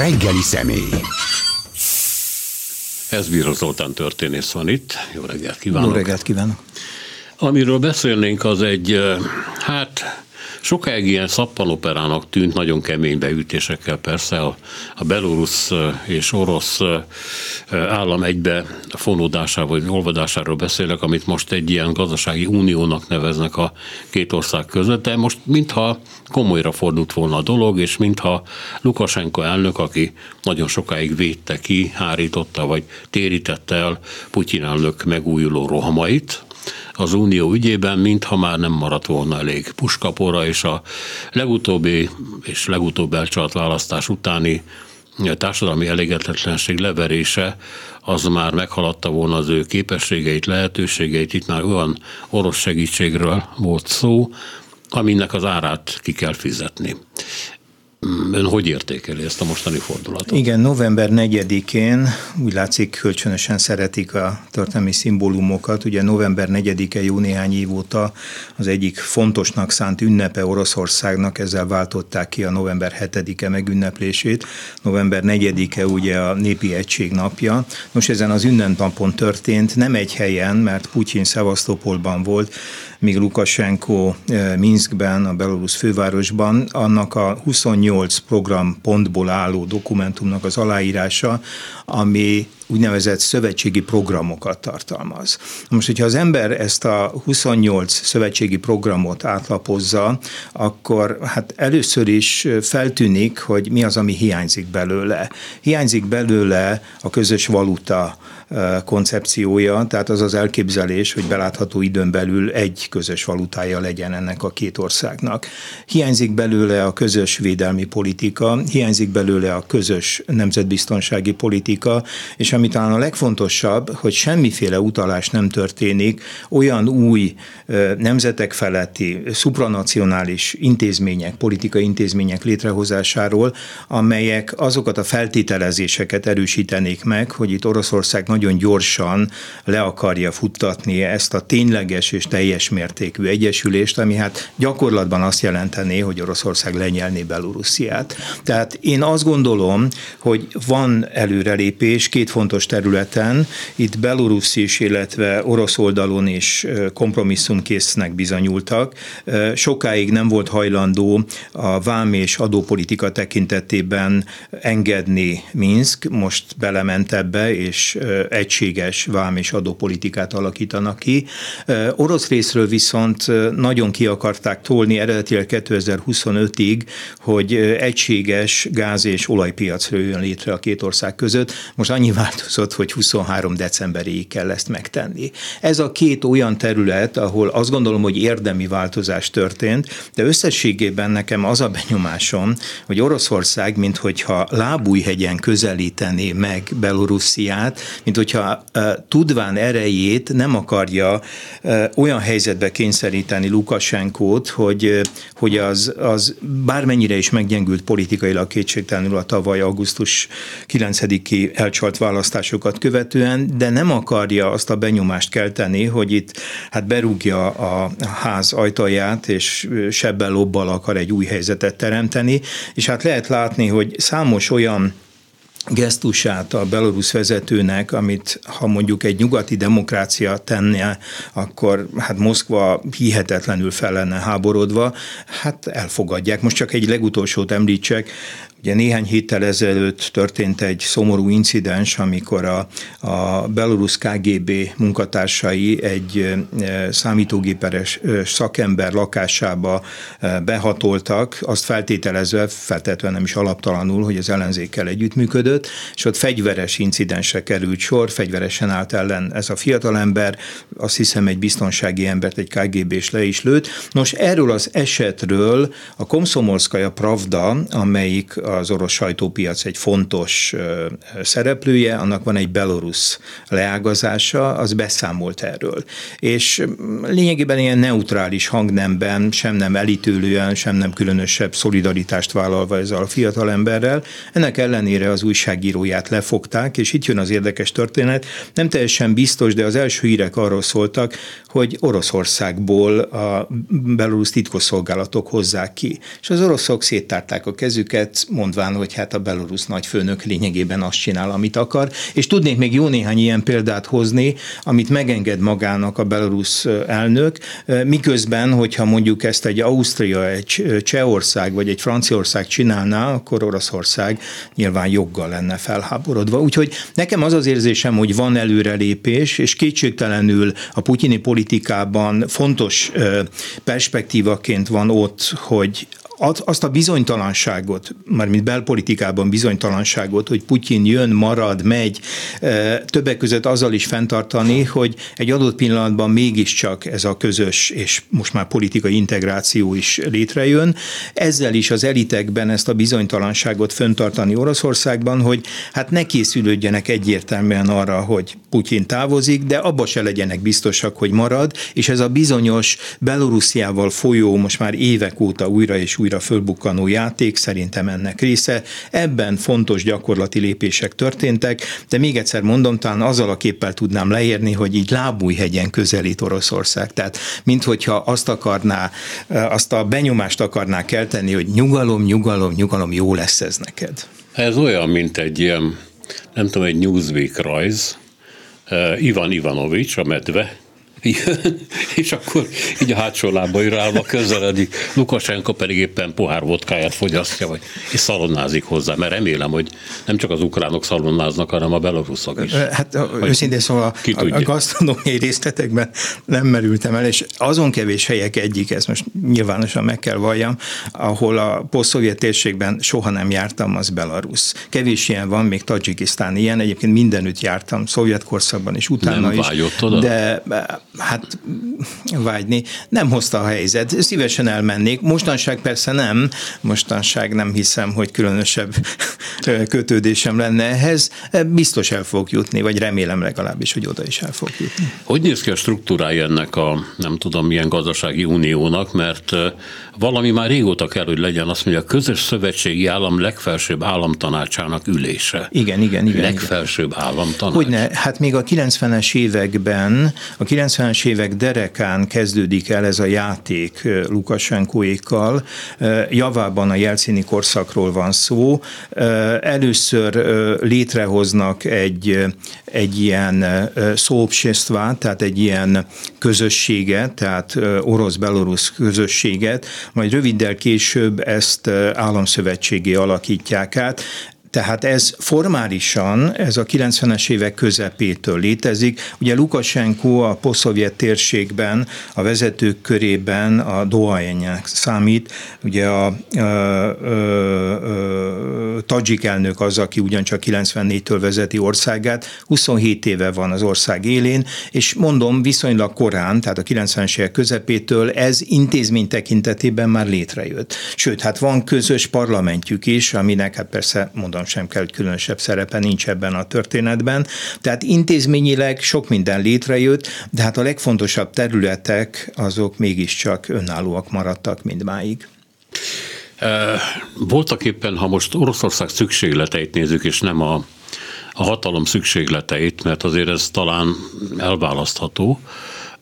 reggeli személy. Ez Bíró Zoltán történész van itt. Jó reggelt kívánok! Jó reggelt kívánok! Amiről beszélnénk, az egy, hát Sokáig ilyen szappanoperának tűnt, nagyon kemény beütésekkel persze, a, a belorusz és orosz állam egybe fonódásáról vagy olvadásáról beszélek, amit most egy ilyen gazdasági uniónak neveznek a két ország között, de most mintha komolyra fordult volna a dolog, és mintha Lukasenko elnök, aki nagyon sokáig védte ki, hárította vagy térítette el Putyin elnök megújuló rohamait, az unió ügyében, mintha már nem maradt volna elég puskapora, és a legutóbbi és legutóbb elcsalt választás utáni társadalmi elégedetlenség leverése az már meghaladta volna az ő képességeit, lehetőségeit, itt már olyan orosz segítségről volt szó, aminek az árát ki kell fizetni. Ön hogy értékeli ezt a mostani fordulatot? Igen, november 4-én úgy látszik kölcsönösen szeretik a történelmi szimbólumokat. Ugye november 4-e jó néhány év óta az egyik fontosnak szánt ünnepe Oroszországnak, ezzel váltották ki a november 7-e megünneplését. November 4-e ugye a Népi Egység napja. Nos, ezen az ünnepnapon történt, nem egy helyen, mert Putyin Szevasztopolban volt, míg Lukasenko eh, Minskben, a belorusz fővárosban, annak a 28 programpontból álló dokumentumnak az aláírása, ami úgynevezett szövetségi programokat tartalmaz. Most, hogyha az ember ezt a 28 szövetségi programot átlapozza, akkor hát először is feltűnik, hogy mi az, ami hiányzik belőle. Hiányzik belőle a közös valuta koncepciója, tehát az az elképzelés, hogy belátható időn belül egy közös valutája legyen ennek a két országnak. Hiányzik belőle a közös védelmi politika, hiányzik belőle a közös nemzetbiztonsági politika, és ami talán a legfontosabb, hogy semmiféle utalás nem történik olyan új nemzetek feletti, supranacionális intézmények, politikai intézmények létrehozásáról, amelyek azokat a feltételezéseket erősítenék meg, hogy itt Oroszország nagyon gyorsan le akarja futtatni ezt a tényleges és teljes mértékű egyesülést, ami hát gyakorlatban azt jelentené, hogy Oroszország lenyelné Belorussziát. Tehát én azt gondolom, hogy van előrelépés két fontos területen, itt Belarus is, illetve orosz oldalon is kompromisszumkésznek bizonyultak. Sokáig nem volt hajlandó a vám és adópolitika tekintetében engedni Minsk, most belement ebbe, és egységes vám és adópolitikát alakítanak ki. Orosz részről viszont nagyon ki akarták tolni eredetileg 2025-ig, hogy egységes gáz és olajpiac jön létre a két ország között. Most annyi változott, hogy 23 decemberig kell ezt megtenni. Ez a két olyan terület, ahol azt gondolom, hogy érdemi változás történt, de összességében nekem az a benyomásom, hogy Oroszország, minthogyha lábújhegyen közelítené meg Belorussziát, mint hogyha tudván erejét nem akarja olyan helyzetbe kényszeríteni Lukasenkót, hogy, hogy az, az bármennyire is meggyengült politikailag kétségtelenül a tavaly augusztus 9-i elcsalt választásokat követően, de nem akarja azt a benyomást kelteni, hogy itt hát berúgja a ház ajtaját, és sebbel lobbal akar egy új helyzetet teremteni, és hát lehet látni, hogy számos olyan gesztusát a belorusz vezetőnek, amit ha mondjuk egy nyugati demokrácia tenne, akkor hát Moszkva hihetetlenül fel lenne háborodva, hát elfogadják. Most csak egy legutolsót említsek, Ugye néhány héttel ezelőtt történt egy szomorú incidens, amikor a, a belorusz KGB munkatársai egy számítógéperes szakember lakásába behatoltak, azt feltételezve, feltétlenül nem is alaptalanul, hogy az ellenzékkel együttműködött, és ott fegyveres incidensre került sor, fegyveresen állt ellen ez a fiatalember, azt hiszem egy biztonsági embert, egy KGB-s le is lőtt. Nos, erről az esetről a Komszomolszkaja Pravda, amelyik az orosz sajtópiac egy fontos szereplője, annak van egy belorusz leágazása, az beszámolt erről. És lényegében ilyen neutrális hangnemben, sem nem elítőlően, sem nem különösebb szolidaritást vállalva ezzel a fiatalemberrel. Ennek ellenére az újságíróját lefogták, és itt jön az érdekes történet. Nem teljesen biztos, de az első hírek arról szóltak, hogy Oroszországból a belorusz titkosszolgálatok hozzák ki. És az oroszok széttárták a kezüket, mondván, hogy hát a belorusz nagyfőnök lényegében azt csinál, amit akar. És tudnék még jó néhány ilyen példát hozni, amit megenged magának a belorusz elnök, miközben, hogyha mondjuk ezt egy Ausztria, egy Csehország vagy egy Franciaország csinálná, akkor Oroszország nyilván joggal lenne felháborodva. Úgyhogy nekem az az érzésem, hogy van előrelépés, és kétségtelenül a putyini politikában fontos perspektívaként van ott, hogy azt a bizonytalanságot, mármint belpolitikában bizonytalanságot, hogy Putyin jön, marad, megy, többek között azzal is fenntartani, hogy egy adott pillanatban mégiscsak ez a közös és most már politikai integráció is létrejön. Ezzel is az elitekben ezt a bizonytalanságot fenntartani Oroszországban, hogy hát ne készülődjenek egyértelműen arra, hogy Putyin távozik, de abba se legyenek biztosak, hogy marad, és ez a bizonyos Belorussziával folyó, most már évek óta újra és újra újra fölbukkanó játék szerintem ennek része. Ebben fontos gyakorlati lépések történtek, de még egyszer mondom, talán azzal a képpel tudnám leérni, hogy így lábújhegyen közelít Oroszország. Tehát, minthogyha azt akarná, azt a benyomást akarná kelteni, hogy nyugalom, nyugalom, nyugalom, jó lesz ez neked. Ez olyan, mint egy ilyen, nem tudom, egy Newsweek rajz, uh, Ivan Ivanovics, a medve, jön, és akkor így a hátsó lábaira állva közeledik, Lukasenko pedig éppen pohár vodkáját fogyasztja, vagy, és szalonnázik hozzá, mert remélem, hogy nem csak az ukránok szalonnáznak, hanem a beloruszok is. Hát vagy őszintén szóval a, a gasztronómiai részletekben nem merültem el, és azon kevés helyek egyik, ezt most nyilvánosan meg kell valljam, ahol a posztszovjet térségben soha nem jártam, az Belarus. Kevés ilyen van, még Tajikisztán ilyen, egyébként mindenütt jártam, szovjet korszakban is, utána nem is. Oda? De hát vágyni, nem hozta a helyzet. Szívesen elmennék. Mostanság persze nem, mostanság nem hiszem, hogy különösebb kötődésem lenne ehhez. Biztos el fog jutni, vagy remélem legalábbis, hogy oda is el fog jutni. Hogy néz ki a struktúrája ennek a nem tudom milyen gazdasági uniónak, mert valami már régóta kell, hogy legyen azt mondja, a közös szövetségi állam legfelsőbb államtanácsának ülése. Igen, igen, igen. Legfelsőbb államtanács. Hogyne, hát még a 90-es években, a 90-es évek derekán kezdődik el ez a játék Lukasenkóékkal. Javában a jelcini korszakról van szó. Először létrehoznak egy, egy ilyen szópsestvát, tehát egy ilyen közösséget, tehát orosz-belorusz közösséget, majd röviddel később ezt államszövetségé alakítják át. Tehát ez formálisan, ez a 90-es évek közepétől létezik. Ugye Lukasenko a poszovjet térségben, a vezetők körében a doaenják számít. Ugye a, a, a, a Tajik elnök az, aki ugyancsak 94-től vezeti országát, 27 éve van az ország élén, és mondom, viszonylag korán, tehát a 90-es évek közepétől ez intézmény tekintetében már létrejött. Sőt, hát van közös parlamentjük is, aminek hát persze mondom, mondanom sem kell, hogy különösebb szerepe nincs ebben a történetben. Tehát intézményileg sok minden létrejött, de hát a legfontosabb területek azok mégiscsak önállóak maradtak mindmáig. Voltak éppen, ha most Oroszország szükségleteit nézzük, és nem a, a hatalom szükségleteit, mert azért ez talán elválasztható,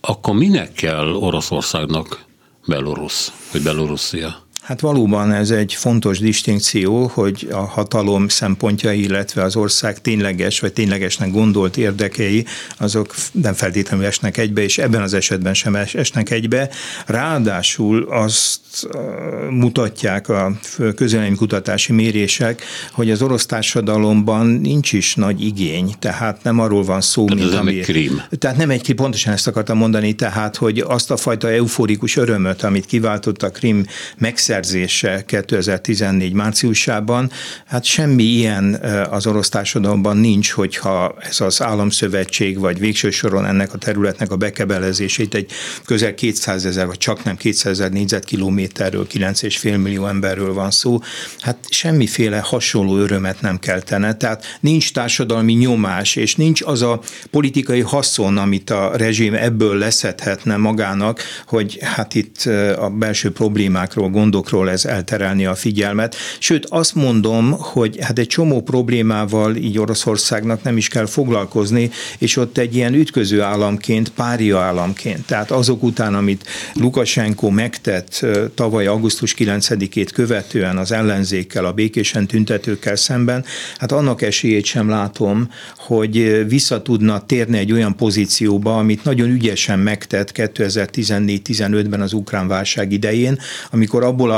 akkor minek kell Oroszországnak Belorusz, vagy Belorusszia? Hát valóban ez egy fontos distinkció, hogy a hatalom szempontjai, illetve az ország tényleges vagy ténylegesnek gondolt érdekei, azok nem feltétlenül esnek egybe, és ebben az esetben sem esnek egybe. Ráadásul azt mutatják a kutatási mérések, hogy az orosz társadalomban nincs is nagy igény, tehát nem arról van szó, tehát mint ami... krím. Tehát nem egy krím, pontosan ezt akartam mondani, tehát, hogy azt a fajta euforikus örömöt, amit kiváltott a krím megszer megszerzése 2014 márciusában, hát semmi ilyen az orosz társadalomban nincs, hogyha ez az államszövetség, vagy végső soron ennek a területnek a bekebelezését egy közel 200 ezer, vagy csak nem 200 ezer négyzetkilométerről, 9,5 millió emberről van szó, hát semmiféle hasonló örömet nem keltene. Tehát nincs társadalmi nyomás, és nincs az a politikai haszon, amit a rezsim ebből leszedhetne magának, hogy hát itt a belső problémákról gondok dolgokról ez elterelni a figyelmet. Sőt, azt mondom, hogy hát egy csomó problémával így Oroszországnak nem is kell foglalkozni, és ott egy ilyen ütköző államként, pária államként. Tehát azok után, amit Lukasenko megtett tavaly augusztus 9-ét követően az ellenzékkel, a békésen tüntetőkkel szemben, hát annak esélyét sem látom, hogy vissza tudna térni egy olyan pozícióba, amit nagyon ügyesen megtett 2014-15-ben az ukrán válság idején, amikor abból a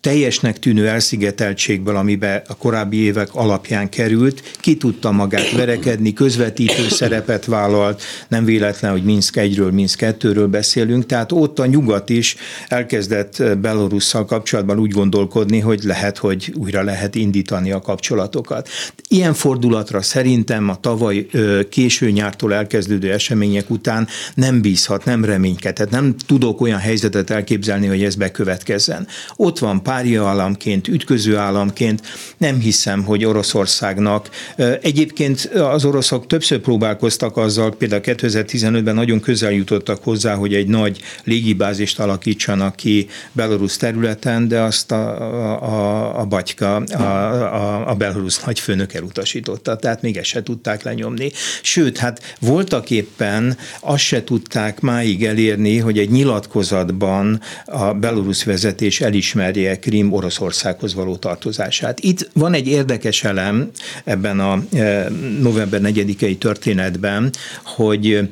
teljesnek tűnő elszigeteltségből, amiben a korábbi évek alapján került, ki tudta magát verekedni, közvetítő szerepet vállalt, nem véletlen, hogy Minsk 1-ről, Minsk 2-ről beszélünk, tehát ott a nyugat is elkezdett Belorusszal kapcsolatban úgy gondolkodni, hogy lehet, hogy újra lehet indítani a kapcsolatokat. Ilyen fordulatra szerintem a tavaly késő nyártól elkezdődő események után nem bízhat, nem reménykedhet, nem tudok olyan helyzetet elképzelni, hogy ez bekövetkezzen. Ott van pária államként, ütköző államként nem hiszem, hogy Oroszországnak. Egyébként az oroszok többször próbálkoztak azzal, például 2015-ben nagyon közel jutottak hozzá, hogy egy nagy légibázist alakítsanak ki Belarus területen, de azt a, a, a Batyka, a, a, a Belarus nagyfőnök elutasította, tehát még ezt se tudták lenyomni. Sőt, hát voltak éppen azt se tudták máig elérni, hogy egy nyilatkozatban a Belarus vezetés elismerje Krím Oroszországhoz való tartozását. Itt van egy érdekes elem ebben a eh, november 4-i történetben, hogy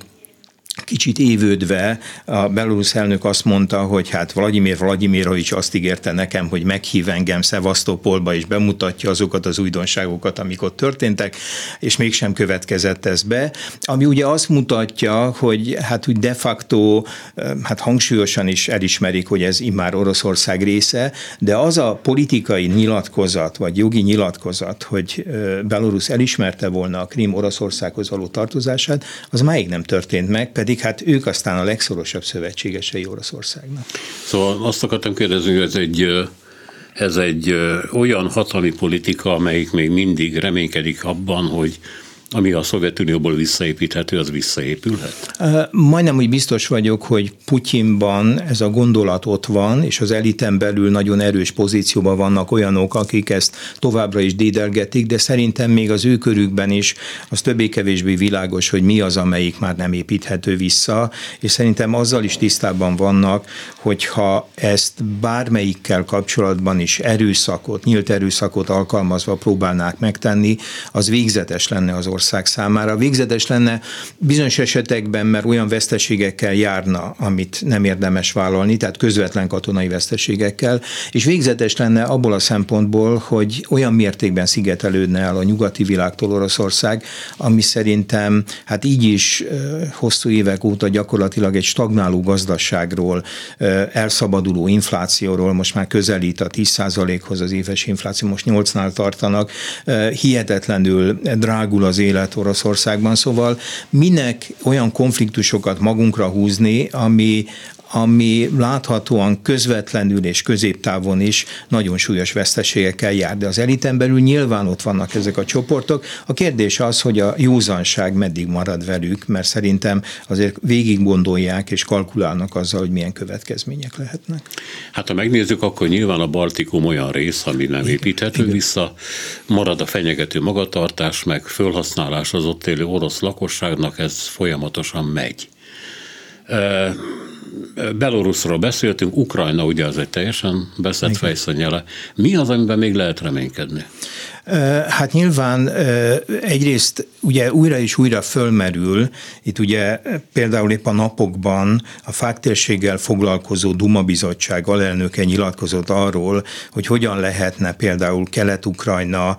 kicsit évődve a belorusz elnök azt mondta, hogy hát Vladimir Vladimirovics azt ígérte nekem, hogy meghív engem Szevasztopolba és bemutatja azokat az újdonságokat, amik ott történtek, és mégsem következett ez be, ami ugye azt mutatja, hogy hát úgy de facto, hát hangsúlyosan is elismerik, hogy ez immár Oroszország része, de az a politikai nyilatkozat, vagy jogi nyilatkozat, hogy Belarus elismerte volna a Krim Oroszországhoz való tartozását, az máig nem történt meg, pedig hát ők aztán a legszorosabb szövetségesei Oroszországnak. Szóval azt akartam kérdezni, hogy ez egy ez egy olyan hatalmi politika, amelyik még mindig reménykedik abban, hogy ami a Szovjetunióból visszaépíthető, az visszaépülhet? Majdnem úgy biztos vagyok, hogy Putyinban ez a gondolat ott van, és az eliten belül nagyon erős pozícióban vannak olyanok, akik ezt továbbra is dédelgetik, de szerintem még az ő körükben is az többé-kevésbé világos, hogy mi az, amelyik már nem építhető vissza, és szerintem azzal is tisztában vannak, hogyha ezt bármelyikkel kapcsolatban is erőszakot, nyílt erőszakot alkalmazva próbálnák megtenni, az végzetes lenne az ország számára. Végzetes lenne bizonyos esetekben, mert olyan veszteségekkel járna, amit nem érdemes vállalni, tehát közvetlen katonai veszteségekkel, és végzetes lenne abból a szempontból, hogy olyan mértékben szigetelődne el a nyugati világtól Oroszország, ami szerintem hát így is hosszú évek óta gyakorlatilag egy stagnáló gazdaságról, elszabaduló inflációról, most már közelít a 10%-hoz az éves infláció, most 8-nál tartanak, hihetetlenül drágul az élet Oroszországban, szóval minek olyan konfliktusokat magunkra húzni, ami, ami láthatóan közvetlenül és középtávon is nagyon súlyos veszteségekkel jár. De az eliten belül nyilván ott vannak ezek a csoportok. A kérdés az, hogy a józanság meddig marad velük, mert szerintem azért végig gondolják és kalkulálnak azzal, hogy milyen következmények lehetnek. Hát ha megnézzük, akkor nyilván a Baltikum olyan rész, ami nem építhető Igen. vissza, marad a fenyegető magatartás, meg fölhasználás az ott élő orosz lakosságnak, ez folyamatosan megy Belarusról beszéltünk, Ukrajna ugye az egy teljesen beszett fejszonyele. Mi az, amiben még lehet reménykedni? Hát nyilván egyrészt ugye újra és újra fölmerül, itt ugye például épp a napokban a fáktérséggel foglalkozó Duma bizottság alelnöke nyilatkozott arról, hogy hogyan lehetne például Kelet-Ukrajna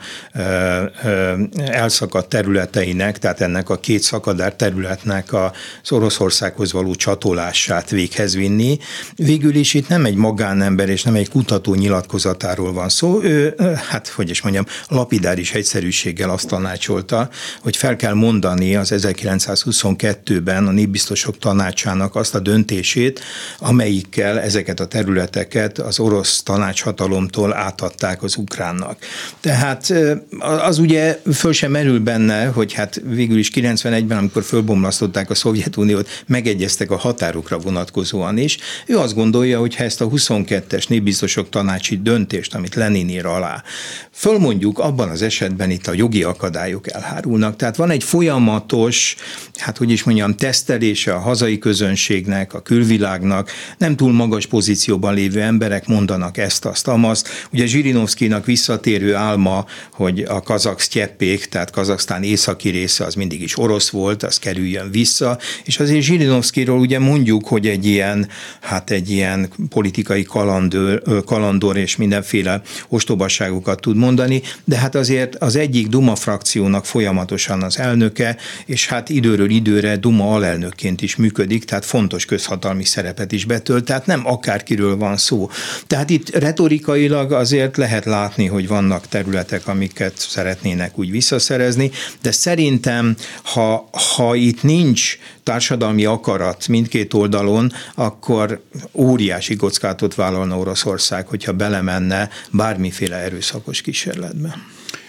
elszakadt területeinek, tehát ennek a két szakadár területnek az Oroszországhoz való csatolását véghez vinni. Végül is itt nem egy magánember és nem egy kutató nyilatkozatáról van szó, ő, hát hogy is mondjam, lapidáris egyszerűséggel azt tanácsolta, hogy fel kell mondani az 1922-ben a népbiztosok tanácsának azt a döntését, amelyikkel ezeket a területeket az orosz tanácshatalomtól átadták az ukránnak. Tehát az ugye föl sem merül benne, hogy hát végül is 91-ben, amikor fölbomlasztották a Szovjetuniót, megegyeztek a határokra vonatkozóan is. Ő azt gondolja, hogy ha ezt a 22-es népbiztosok tanácsi döntést, amit Lenin ír alá, fölmondjuk, abban az esetben itt a jogi akadályok elhárulnak. Tehát van egy folyamatos, hát hogy is mondjam, tesztelése a hazai közönségnek, a külvilágnak, nem túl magas pozícióban lévő emberek mondanak ezt, azt, amazt. Ugye Zsirinovszkinak visszatérő álma, hogy a kazak sztyeppék, tehát Kazaksztán északi része az mindig is orosz volt, az kerüljön vissza, és azért Zsirinovszkiról ugye mondjuk, hogy egy ilyen, hát egy ilyen politikai kalandor, kalandor és mindenféle ostobaságokat tud mondani, de hát azért az egyik Duma frakciónak folyamatosan az elnöke, és hát időről időre Duma alelnökként is működik, tehát fontos közhatalmi szerepet is betölt, tehát nem akárkiről van szó. Tehát itt retorikailag azért lehet látni, hogy vannak területek, amiket szeretnének úgy visszaszerezni, de szerintem, ha, ha itt nincs társadalmi akarat mindkét oldalon, akkor óriási kockátot vállalna Oroszország, hogyha belemenne bármiféle erőszakos kísérletbe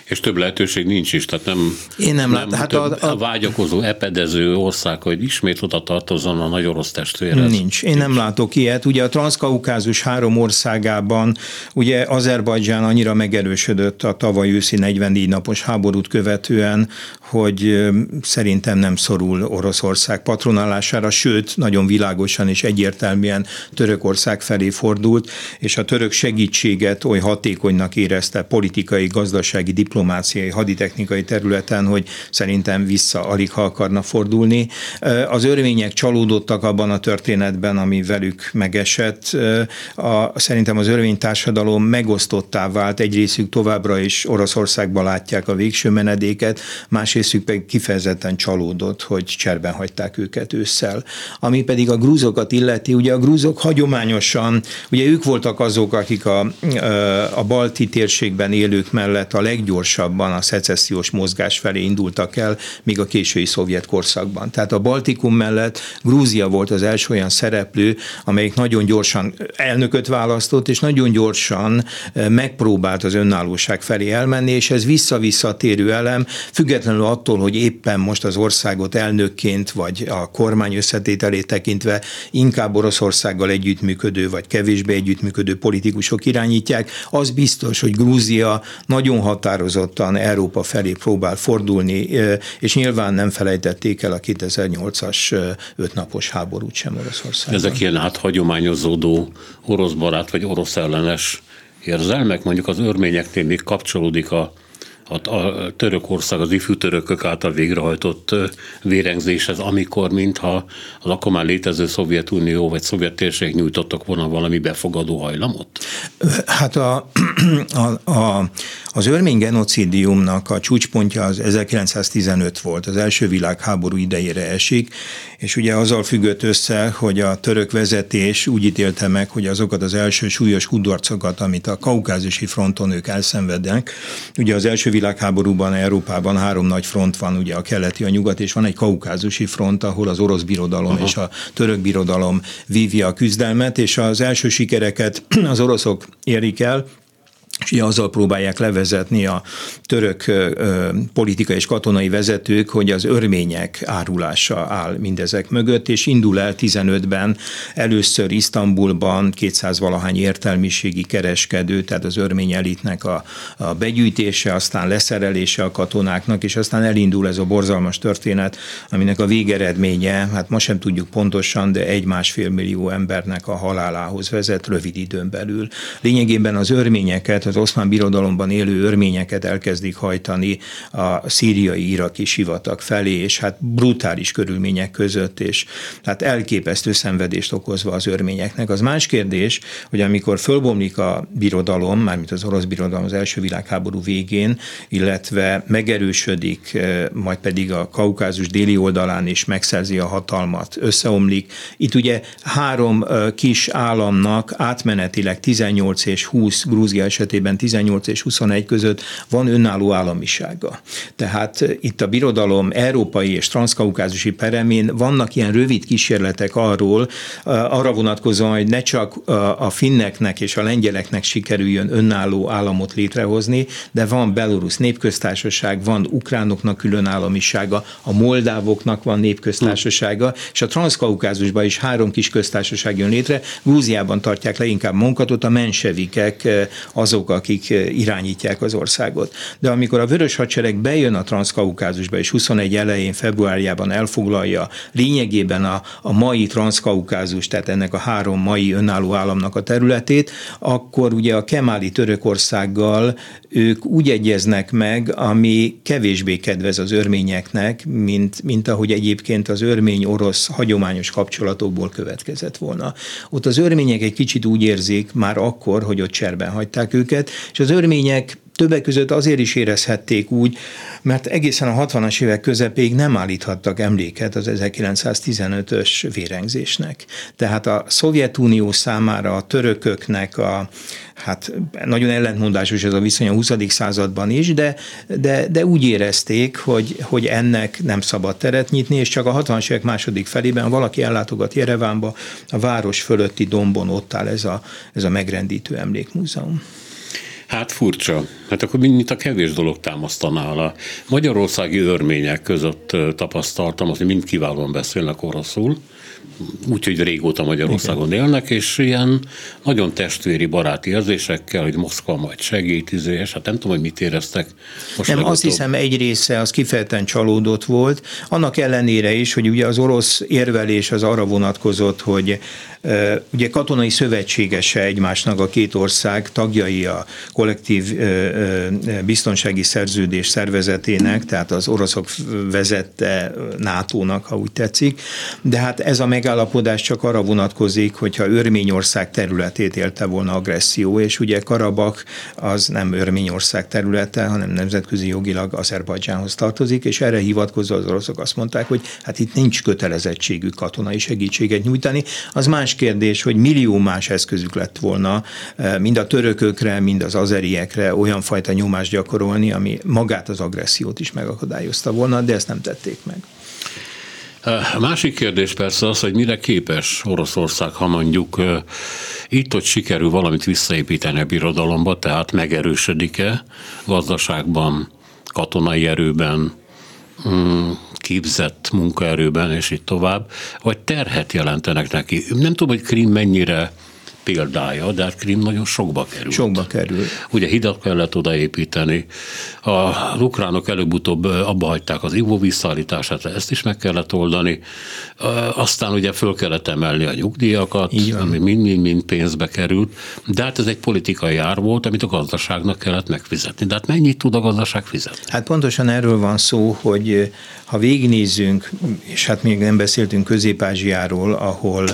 és több lehetőség nincs is, tehát nem, Én nem, nem hát a, a, a, vágyakozó, epedező ország, hogy ismét oda tartozzon a nagy orosz testvérhez. Nincs, én nincs. nem látok ilyet. Ugye a transzkaukázus három országában, ugye Azerbajdzsán annyira megerősödött a tavaly őszi 44 napos háborút követően, hogy szerintem nem szorul Oroszország patronálására, sőt, nagyon világosan és egyértelműen Törökország felé fordult, és a török segítséget oly hatékonynak érezte politikai, gazdasági, diplomáciai, haditechnikai területen, hogy szerintem vissza alig ha akarna fordulni. Az örvények csalódottak abban a történetben, ami velük megesett. A, szerintem az örvény társadalom megosztottá vált, egy részük továbbra is Oroszországban látják a végső menedéket, más részük pedig kifejezetten csalódott, hogy cserben hagyták őket ősszel. Ami pedig a grúzokat illeti, ugye a grúzok hagyományosan, ugye ők voltak azok, akik a, a balti térségben élők mellett a leggyorsabban a szecessziós mozgás felé indultak el, még a késői szovjet korszakban. Tehát a Baltikum mellett Grúzia volt az első olyan szereplő, amelyik nagyon gyorsan elnököt választott, és nagyon gyorsan megpróbált az önállóság felé elmenni, és ez vissza-visszatérő elem, függetlenül attól, hogy éppen most az országot elnökként, vagy a kormány összetételét tekintve inkább Oroszországgal együttműködő, vagy kevésbé együttműködő politikusok irányítják, az biztos, hogy Grúzia nagyon határozottan Európa felé próbál fordulni, és nyilván nem felejtették el a 2008-as ötnapos háborút sem Oroszországban. Ezek ilyen áthagyományozódó orosz barát vagy orosz ellenes érzelmek, mondjuk az örményeknél még kapcsolódik a a, a Törökország az ifjú törökök által végrehajtott vérengzéshez, amikor mintha az akkor már létező Szovjetunió vagy szovjet térség nyújtottak volna valami befogadó hajlamot? Hát a, a, a, az örmény genocidiumnak a csúcspontja az 1915 volt, az első világháború idejére esik, és ugye azzal függött össze, hogy a török vezetés úgy ítélte meg, hogy azokat az első súlyos kudarcokat, amit a kaukázusi fronton ők elszenvednek, ugye az első világháborúban Európában három nagy front van, ugye a keleti, a nyugat, és van egy kaukázusi front, ahol az orosz birodalom Aha. és a török birodalom vívja a küzdelmet, és az első sikereket az oroszok érik el, és ugye azzal próbálják levezetni a török politikai és katonai vezetők, hogy az örmények árulása áll mindezek mögött, és indul el 15-ben először Isztambulban 200 valahány értelmiségi kereskedő, tehát az örmény elitnek a, a begyűjtése, aztán leszerelése a katonáknak, és aztán elindul ez a borzalmas történet, aminek a végeredménye, hát ma sem tudjuk pontosan, de egy-másfél millió embernek a halálához vezet rövid időn belül. Lényegében az örményeket az oszmán birodalomban élő örményeket elkezdik hajtani a szíriai iraki sivatag felé, és hát brutális körülmények között, és hát elképesztő szenvedést okozva az örményeknek. Az más kérdés, hogy amikor fölbomlik a birodalom, mármint az orosz birodalom az első világháború végén, illetve megerősödik, eh, majd pedig a kaukázus déli oldalán is megszerzi a hatalmat, összeomlik. Itt ugye három eh, kis államnak átmenetileg 18 és 20 Grúzia esetében esetében 18 és 21 között van önálló államisága. Tehát itt a birodalom európai és transzkaukázusi peremén vannak ilyen rövid kísérletek arról, arra vonatkozóan, hogy ne csak a finneknek és a lengyeleknek sikerüljön önálló államot létrehozni, de van Belarus népköztársaság, van ukránoknak külön államisága, a moldávoknak van népköztársasága, és a transzkaukázusban is három kis köztársaság jön létre. Grúziában tartják leginkább munkatot, a mensevikek azok, akik irányítják az országot. De amikor a Vörös Hadsereg bejön a transzkaukázusba, és 21 elején, februárjában elfoglalja lényegében a, a mai transzkaukázus, tehát ennek a három mai önálló államnak a területét, akkor ugye a Kemáli Törökországgal ők úgy egyeznek meg, ami kevésbé kedvez az örményeknek, mint, mint ahogy egyébként az örmény-orosz hagyományos kapcsolatokból következett volna. Ott az örmények egy kicsit úgy érzik már akkor, hogy ott cserben hagyták őket, és az örmények többek között azért is érezhették úgy, mert egészen a 60-as évek közepéig nem állíthattak emléket az 1915-ös vérengzésnek. Tehát a Szovjetunió számára a törököknek a, hát nagyon ellentmondásos ez a viszony a 20. században is, de, de, de úgy érezték, hogy, hogy ennek nem szabad teret nyitni, és csak a 60-as évek második felében valaki ellátogat Jerevánba, a város fölötti dombon ott áll ez a, ez a megrendítő emlékmúzeum. Hát furcsa. Hát akkor mint a kevés dolog támasztaná a magyarországi örmények között tapasztaltam, hogy mind kiválóan beszélnek oroszul, úgyhogy régóta Magyarországon Igen. élnek, és ilyen nagyon testvéri baráti érzésekkel, hogy Moszkva majd segít, izé, és hát nem tudom, hogy mit éreztek. Most nem, legutóbb. azt hiszem egy része az kifejezetten csalódott volt, annak ellenére is, hogy ugye az orosz érvelés az arra vonatkozott, hogy Ugye katonai szövetségese egymásnak a két ország tagjai a kollektív biztonsági szerződés szervezetének, tehát az oroszok vezette NATO-nak, ha úgy tetszik, de hát ez a megállapodás csak arra vonatkozik, hogyha Örményország területét élte volna agresszió, és ugye Karabak az nem Örményország területe, hanem nemzetközi jogilag Azerbajdzsánhoz tartozik, és erre hivatkozva az oroszok azt mondták, hogy hát itt nincs kötelezettségük katonai segítséget nyújtani. Az más kérdés, hogy millió más eszközük lett volna eh, mind a törökökre, mind az azeriekre olyan fajta nyomást gyakorolni, ami magát az agressziót is megakadályozta volna, de ezt nem tették meg. A másik kérdés persze az, hogy mire képes Oroszország, ha mondjuk itt-ott sikerül valamit visszaépíteni a birodalomba, tehát megerősödik-e gazdaságban, katonai erőben, mm, képzett munkaerőben, és így tovább, vagy terhet jelentenek neki. Nem tudom, hogy Krim mennyire példája, de hát Krim nagyon sokba került. Sokba kerül. Ugye hidat kellett odaépíteni. Az ukránok előbb-utóbb abba hagyták az ivó visszaállítását, ezt is meg kellett oldani. Aztán ugye föl kellett emelni a nyugdíjakat, ami mind-mind pénzbe került, de hát ez egy politikai ár volt, amit a gazdaságnak kellett megfizetni. De hát mennyit tud a gazdaság fizetni? Hát pontosan erről van szó, hogy ha végignézzünk, és hát még nem beszéltünk Közép-Ázsiáról, ahol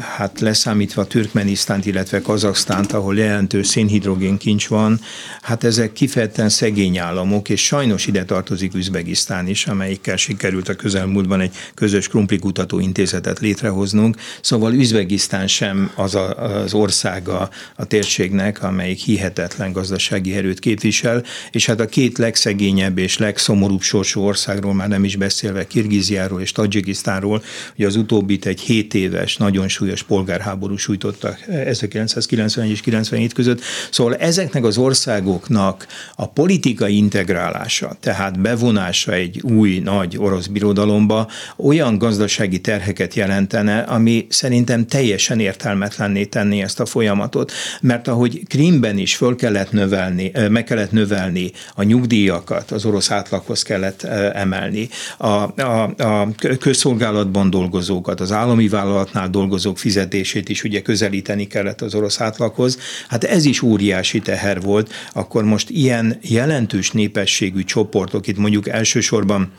hát leszámítva Türkmenisztánt, illetve Kazaksztánt, ahol jelentős szénhidrogén kincs van, hát ezek kifejezetten szegény államok, és sajnos ide tartozik Üzbegisztán is, amelyikkel sikerült a közelmúltban egy közös kutató intézetet létrehoznunk. Szóval Üzbegisztán sem az a, az országa a térségnek, amelyik hihetetlen gazdasági erőt képvisel, és hát a két legszegényebb és legszomorúbb sorsú országról már nem is beszélve, Kirgiziáról és Tadzsikisztánról, hogy az utóbbit egy 7 éves, nagyon súlyos polgárháború sújtotta 1991 és 97 között. Szóval ezeknek az országoknak a politikai integrálása, tehát bevonása egy új nagy orosz birodalomba olyan gazdasági terheket jelentene, ami szerintem teljesen értelmetlenné tenni ezt a folyamatot, mert ahogy Krimben is föl kellett növelni, meg kellett növelni a nyugdíjakat, az orosz átlaghoz kellett emelni, a, a, a közszolgálatban dolgozókat, az állami vállalatnál dolgozók fizetését is ugye közelíteni kellett az orosz átlaghoz. Hát ez is óriási teher volt, akkor most ilyen jelentős népességű csoportok, itt mondjuk elsősorban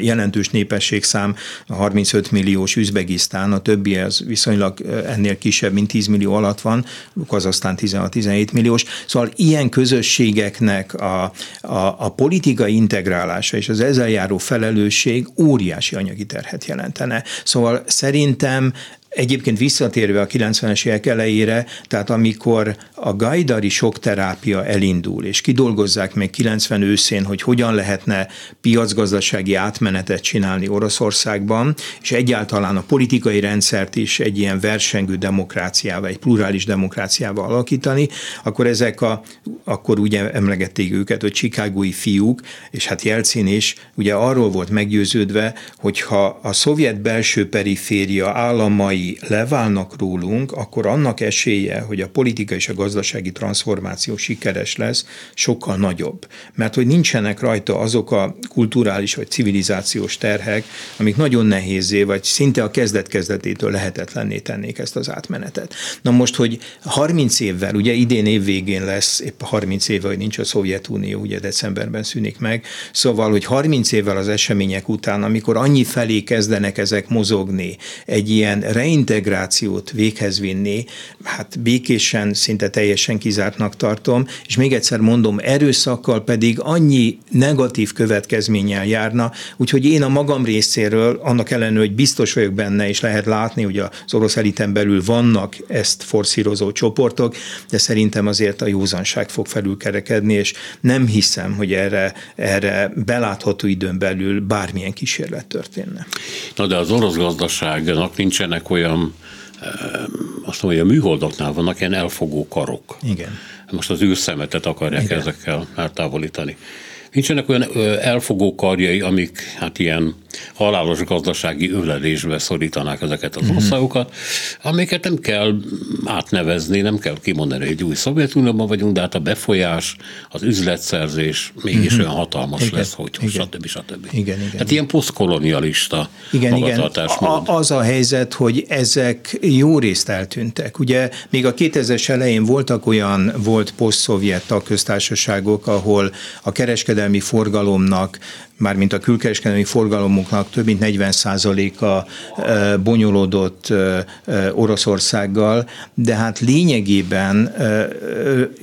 jelentős népességszám, a 35 milliós Üzbegisztán, a többi az viszonylag ennél kisebb, mint 10 millió alatt van, Kazasztán 16-17 milliós. Szóval ilyen közösségeknek a, a, a politikai integrálása és az ezzel járó felelősség óriási anyagi terhet jelentene. Szóval szerintem Egyébként visszatérve a 90-es évek elejére, tehát amikor a gajdari sokterápia elindul, és kidolgozzák meg 90 őszén, hogy hogyan lehetne piacgazdasági átmenetet csinálni Oroszországban, és egyáltalán a politikai rendszert is egy ilyen versengő demokráciával, egy plurális demokráciával alakítani, akkor ezek a, akkor ugye emlegették őket, hogy csikágói fiúk, és hát Jelcin is ugye arról volt meggyőződve, hogyha a szovjet belső periféria államai leválnak rólunk, akkor annak esélye, hogy a politika és a gazdasági transformáció sikeres lesz, sokkal nagyobb. Mert hogy nincsenek rajta azok a kulturális vagy civilizációs terhek, amik nagyon nehézé, vagy szinte a kezdet-kezdetétől lehetetlenné tennék ezt az átmenetet. Na most, hogy 30 évvel, ugye idén év végén lesz, épp 30 éve, hogy nincs a Szovjetunió, ugye decemberben szűnik meg, szóval, hogy 30 évvel az események után, amikor annyi felé kezdenek ezek mozogni, egy ilyen rein integrációt véghez vinni, hát békésen, szinte teljesen kizártnak tartom, és még egyszer mondom, erőszakkal pedig annyi negatív következménnyel járna, úgyhogy én a magam részéről, annak ellenőre, hogy biztos vagyok benne, és lehet látni, hogy az orosz eliten belül vannak ezt forszírozó csoportok, de szerintem azért a józanság fog felülkerekedni, és nem hiszem, hogy erre, erre belátható időn belül bármilyen kísérlet történne. Na de az orosz gazdaságnak nincsenek olyan olyan, azt mondja, a műholdaknál vannak ilyen elfogó karok. Igen. Most az űrszemetet akarják Igen. ezekkel eltávolítani. Nincsenek olyan elfogó karjai, amik hát ilyen halálos gazdasági öledésbe szorítanák ezeket az mhm. országokat, amiket nem kell átnevezni, nem kell kimondani, hogy egy új Szovjetunióban vagyunk, de hát a befolyás, az üzletszerzés mégis uh-huh. olyan hatalmas igen, lesz, hogy igen. stb. stb. Igen, igen. Hát ilyen posztkolonialista igen, igen. A, az a helyzet, hogy ezek jó részt eltűntek. Ugye még a 2000-es elején voltak olyan, volt poszt-szovjet tagköztársaságok, ahol a kereskedelmi forgalomnak mármint a külkereskedelmi forgalomoknak több mint 40%-a bonyolódott Oroszországgal, de hát lényegében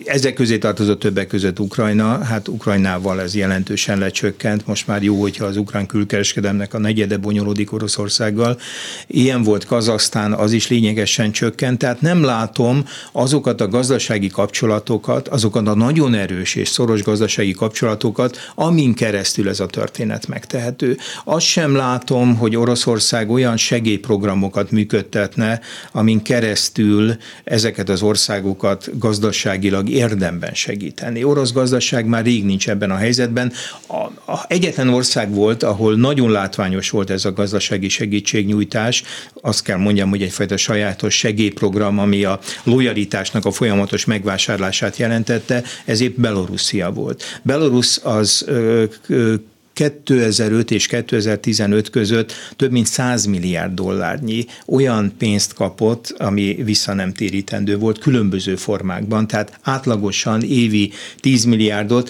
ezek közé tartozott többek között Ukrajna, hát Ukrajnával ez jelentősen lecsökkent, most már jó, hogyha az ukrán külkereskedelmnek a negyede bonyolódik Oroszországgal. Ilyen volt Kazasztán, az is lényegesen csökkent, tehát nem látom azokat a gazdasági kapcsolatokat, azokat a nagyon erős és szoros gazdasági kapcsolatokat, amin keresztül ez a történet történet megtehető. Azt sem látom, hogy Oroszország olyan segélyprogramokat működtetne, amin keresztül ezeket az országokat gazdaságilag érdemben segíteni. Orosz gazdaság már rég nincs ebben a helyzetben. A, a egyetlen ország volt, ahol nagyon látványos volt ez a gazdasági segítségnyújtás. Azt kell mondjam, hogy egyfajta sajátos segélyprogram, ami a lojalitásnak a folyamatos megvásárlását jelentette, ez épp Belorusszia volt. Belarus az ö, ö, 2005 és 2015 között több mint 100 milliárd dollárnyi olyan pénzt kapott, ami vissza nem térítendő volt különböző formákban, tehát átlagosan évi 10 milliárdot.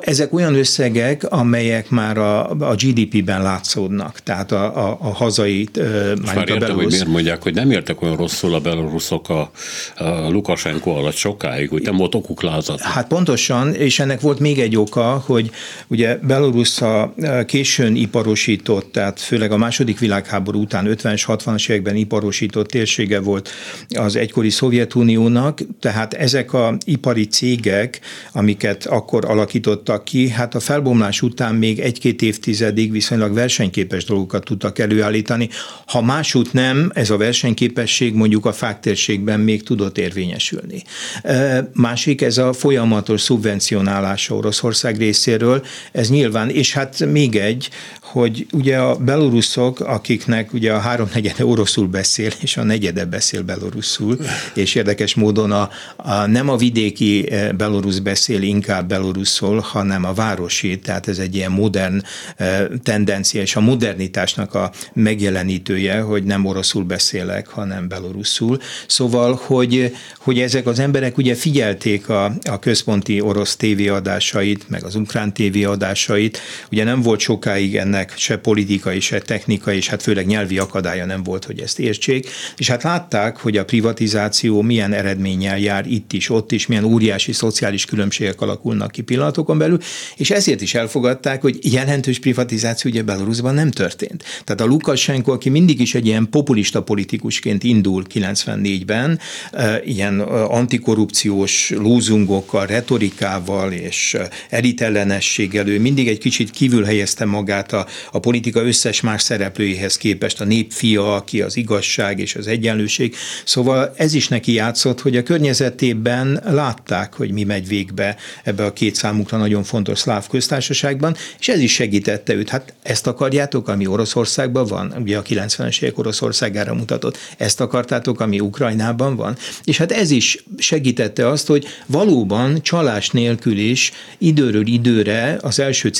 Ezek olyan összegek, amelyek már a, a GDP-ben látszódnak, tehát a, a, a hazai már értem, hogy miért mondják, hogy nem értek olyan rosszul a beloruszok a, a Lukasenko alatt sokáig, hogy nem volt okuk lázat. Hát pontosan, és ennek volt még egy oka, hogy ugye Belarus a későn iparosított, tehát főleg a második világháború után 50-es, 60-as években iparosított térsége volt az egykori Szovjetuniónak, tehát ezek a ipari cégek, amiket akkor alakítottak ki, hát a felbomlás után még egy-két évtizedig viszonylag versenyképes dolgokat tudtak előállítani. Ha másút nem, ez a versenyképesség mondjuk a fáktérségben még tudott érvényesülni. Másik, ez a folyamatos szubvencionálása Oroszország részéről, ez nyilván, és hát még egy, hogy ugye a beloruszok, akiknek ugye a háromnegyede oroszul beszél, és a negyede beszél beloruszul, és érdekes módon a, a, nem a vidéki eh, belorusz beszél inkább beloruszul, hanem a városi, tehát ez egy ilyen modern eh, tendencia, és a modernitásnak a megjelenítője, hogy nem oroszul beszélek, hanem beloruszul. Szóval, hogy, hogy ezek az emberek ugye figyelték a, a központi orosz tévéadásait, meg az ukrán tévéadásait, ugye ugye nem volt sokáig ennek se politikai, se technikai, és hát főleg nyelvi akadálya nem volt, hogy ezt értsék, és hát látták, hogy a privatizáció milyen eredménnyel jár itt is, ott is, milyen óriási szociális különbségek alakulnak ki pillanatokon belül, és ezért is elfogadták, hogy jelentős privatizáció ugye Belarusban nem történt. Tehát a Lukashenko, aki mindig is egy ilyen populista politikusként indul 94-ben, ilyen antikorrupciós lózungokkal, retorikával és elitellenességgel, ő mindig egy kicsit kívül helyezte magát a, a politika összes más szereplőihez képest, a népfia, aki az igazság és az egyenlőség. Szóval ez is neki játszott, hogy a környezetében látták, hogy mi megy végbe ebbe a két számukra nagyon fontos szláv köztársaságban, és ez is segítette őt. Hát ezt akarjátok, ami Oroszországban van, ugye a 90-es évek Oroszországára mutatott, ezt akartátok, ami Ukrajnában van, és hát ez is segítette azt, hogy valóban csalás nélkül is időről időre az első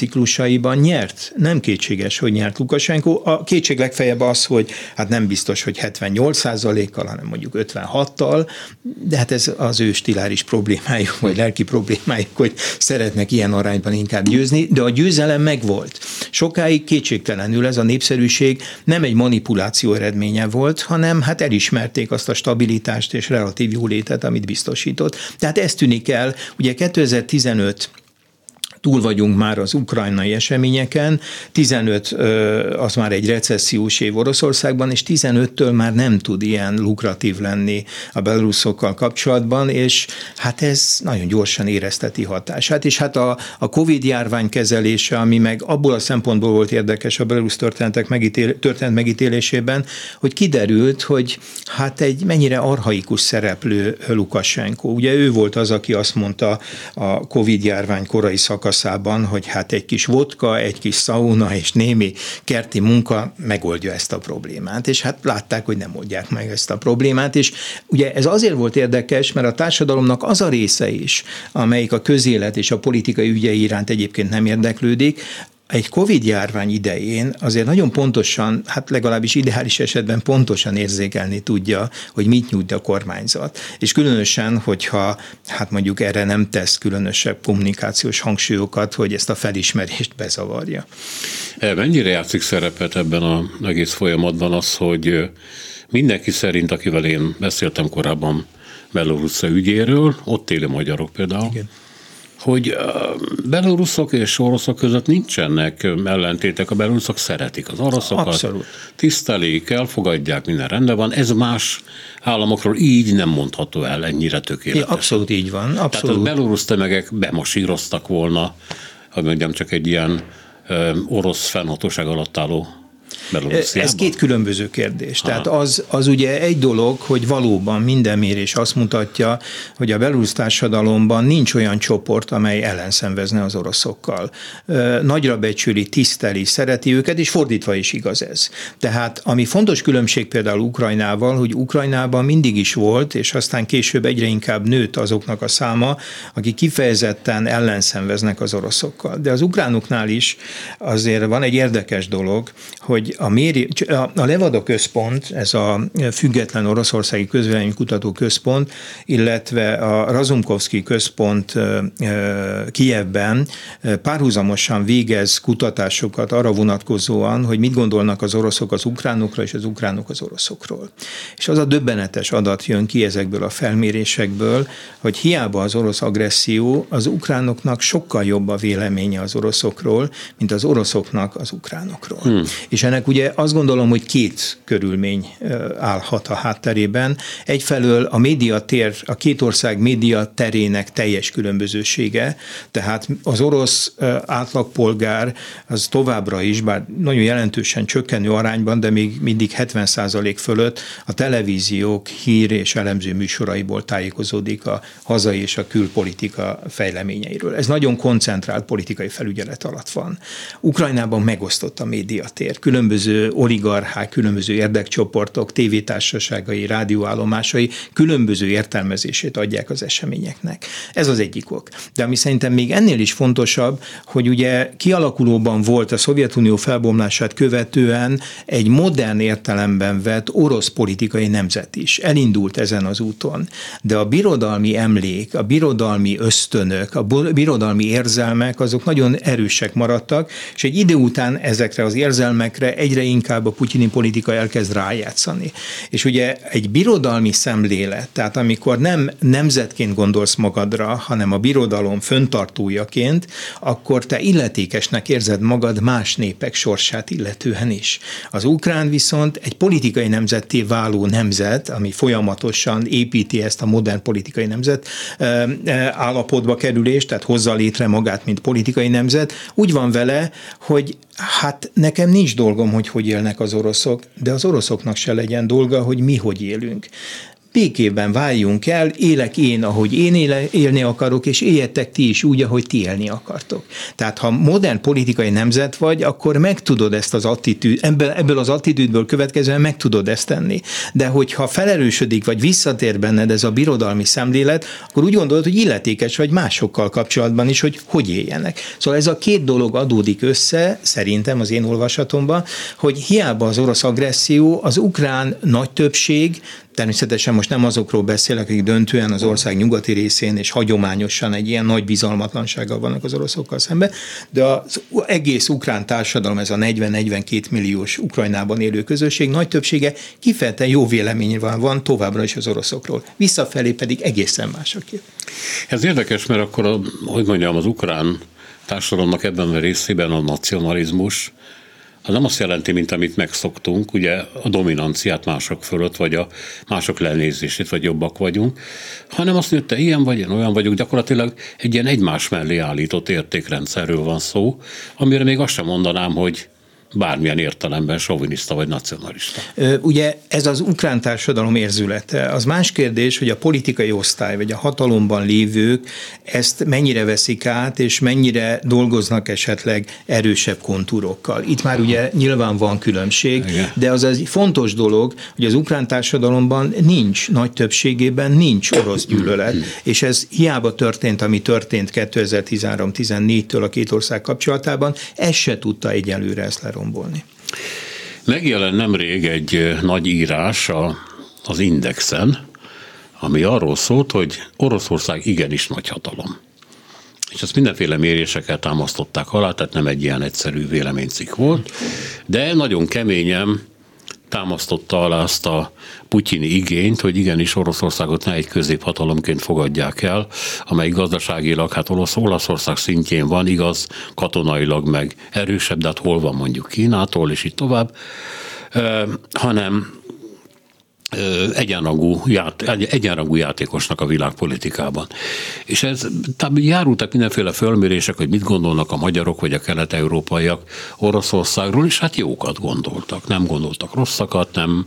ciklusaiban nyert. Nem kétséges, hogy nyert Lukasenko. A kétség legfeljebb az, hogy hát nem biztos, hogy 78% kal hanem mondjuk 56-tal, de hát ez az ő stiláris problémájuk, vagy lelki problémájuk, hogy szeretnek ilyen arányban inkább győzni, de a győzelem megvolt. Sokáig kétségtelenül ez a népszerűség nem egy manipuláció eredménye volt, hanem hát elismerték azt a stabilitást és relatív jólétet, amit biztosított. Tehát ez tűnik el, ugye 2015 túl vagyunk már az ukrajnai eseményeken, 15 az már egy recessziós év Oroszországban, és 15-től már nem tud ilyen lukratív lenni a belaruszokkal kapcsolatban, és hát ez nagyon gyorsan érezteti hatását, és hát a, a Covid járvány kezelése, ami meg abból a szempontból volt érdekes a belarusz történetek megítél, történet megítélésében, hogy kiderült, hogy hát egy mennyire arhaikus szereplő Lukashenko. Ugye ő volt az, aki azt mondta a Covid járvány korai szakasz szakaszában, hogy hát egy kis vodka, egy kis szauna és némi kerti munka megoldja ezt a problémát. És hát látták, hogy nem oldják meg ezt a problémát, és ugye ez azért volt érdekes, mert a társadalomnak az a része is, amelyik a közélet és a politikai ügyei iránt egyébként nem érdeklődik, egy Covid járvány idején azért nagyon pontosan, hát legalábbis ideális esetben pontosan érzékelni tudja, hogy mit nyújt a kormányzat. És különösen, hogyha hát mondjuk erre nem tesz különösebb kommunikációs hangsúlyokat, hogy ezt a felismerést bezavarja. E, mennyire játszik szerepet ebben a egész folyamatban az, hogy mindenki szerint, akivel én beszéltem korábban Belorussza ügyéről, ott élő magyarok például, Igen hogy beloruszok és oroszok között nincsenek ellentétek, a beloruszok szeretik az oroszokat, Abszolút. tisztelik, elfogadják, minden rendben van. Ez más államokról így nem mondható el ennyire tökéletesen. Abszolút így van. Abszolút. Tehát a belorusz tömegek bemasíroztak volna, hogy mondjam, csak egy ilyen orosz fennhatóság alatt álló ez két különböző kérdés. Ha. Tehát az, az ugye egy dolog, hogy valóban minden mérés azt mutatja, hogy a belorusz társadalomban nincs olyan csoport, amely ellenszenvezne az oroszokkal. Nagyra becsüli, tiszteli, szereti őket, és fordítva is igaz ez. Tehát ami fontos különbség például Ukrajnával, hogy Ukrajnában mindig is volt, és aztán később egyre inkább nőtt azoknak a száma, akik kifejezetten ellenszenveznek az oroszokkal. De az ukránoknál is azért van egy érdekes dolog, hogy a, méri, a Levada központ, ez a független oroszországi közvéleménykutató központ, illetve a Razumkovszki központ Kijevben párhuzamosan végez kutatásokat arra vonatkozóan, hogy mit gondolnak az oroszok az ukránokra és az ukránok az oroszokról. És az a döbbenetes adat jön ki ezekből a felmérésekből, hogy hiába az orosz agresszió, az ukránoknak sokkal jobb a véleménye az oroszokról, mint az oroszoknak az ukránokról. Hmm. És ennek ennek ugye azt gondolom, hogy két körülmény állhat a hátterében. Egyfelől a médiatér, a két ország média terének teljes különbözősége, tehát az orosz átlagpolgár az továbbra is, bár nagyon jelentősen csökkenő arányban, de még mindig 70% fölött a televíziók hír és elemző műsoraiból tájékozódik a hazai és a külpolitika fejleményeiről. Ez nagyon koncentrált politikai felügyelet alatt van. Ukrajnában megosztott a médiatér, különböző különböző oligarchák, különböző érdekcsoportok, tévétársaságai, rádióállomásai különböző értelmezését adják az eseményeknek. Ez az egyik ok. De ami szerintem még ennél is fontosabb, hogy ugye kialakulóban volt a Szovjetunió felbomlását követően egy modern értelemben vett orosz politikai nemzet is. Elindult ezen az úton. De a birodalmi emlék, a birodalmi ösztönök, a birodalmi érzelmek, azok nagyon erősek maradtak, és egy idő után ezekre az érzelmekre egyre inkább a putyini politika elkezd rájátszani. És ugye egy birodalmi szemlélet, tehát amikor nem nemzetként gondolsz magadra, hanem a birodalom föntartójaként, akkor te illetékesnek érzed magad más népek sorsát illetően is. Az ukrán viszont egy politikai nemzetté váló nemzet, ami folyamatosan építi ezt a modern politikai nemzet állapotba kerülést, tehát hozza létre magát, mint politikai nemzet, úgy van vele, hogy hát nekem nincs dolgom, hogy hogy élnek az oroszok, de az oroszoknak se legyen dolga, hogy mi hogy élünk békében váljunk el, élek én, ahogy én éle, élni akarok, és éljetek ti is úgy, ahogy ti élni akartok. Tehát ha modern politikai nemzet vagy, akkor meg tudod ezt az attitűd, ebből, ebből az attitűdből következően meg tudod ezt tenni. De hogyha felerősödik, vagy visszatér benned ez a birodalmi szemlélet, akkor úgy gondolod, hogy illetékes vagy másokkal kapcsolatban is, hogy hogy éljenek. Szóval ez a két dolog adódik össze, szerintem az én olvasatomban, hogy hiába az orosz agresszió, az ukrán nagy többség Természetesen most nem azokról beszélek, akik döntően az ország nyugati részén és hagyományosan egy ilyen nagy bizalmatlansággal vannak az oroszokkal szemben, de az egész ukrán társadalom, ez a 40-42 milliós Ukrajnában élő közösség nagy többsége kifejezetten jó véleményben van továbbra is az oroszokról. Visszafelé pedig egészen más a. Ez érdekes, mert akkor, a, hogy mondjam, az ukrán társadalomnak ebben a részében a nacionalizmus az nem azt jelenti, mint amit megszoktunk, ugye a dominanciát mások fölött, vagy a mások lenézését, vagy jobbak vagyunk, hanem azt mondja, te ilyen vagy, én olyan vagyok, gyakorlatilag egy ilyen egymás mellé állított értékrendszerről van szó, amire még azt sem mondanám, hogy bármilyen értelemben soviniszta vagy nacionalista. Ugye ez az ukrán társadalom érzülete. Az más kérdés, hogy a politikai osztály vagy a hatalomban lévők ezt mennyire veszik át, és mennyire dolgoznak esetleg erősebb kontúrokkal. Itt már ugye nyilván van különbség, Igen. de az egy fontos dolog, hogy az ukrán társadalomban nincs, nagy többségében nincs orosz gyűlölet, és ez hiába történt, ami történt 2013-14-től a két ország kapcsolatában, ez se tudta egyelőre ezt lerombolni lerombolni. Megjelen nemrég egy nagy írás a, az Indexen, ami arról szólt, hogy Oroszország igenis nagy hatalom. És ezt mindenféle mérésekkel támasztották alá, tehát nem egy ilyen egyszerű véleménycikk volt, de nagyon keményen támasztotta alá azt a putyini igényt, hogy igenis Oroszországot ne egy középhatalomként fogadják el, amely gazdaságilag, hát Olasz, Olaszország szintjén van, igaz, katonailag meg erősebb, de hát hol van mondjuk Kínától, és így tovább, hanem egyenrangú, ját, egyenrangú játékosnak a világpolitikában. És ez járultak mindenféle fölmérések, hogy mit gondolnak a magyarok vagy a kelet-európaiak Oroszországról, és hát jókat gondoltak. Nem gondoltak rosszakat, nem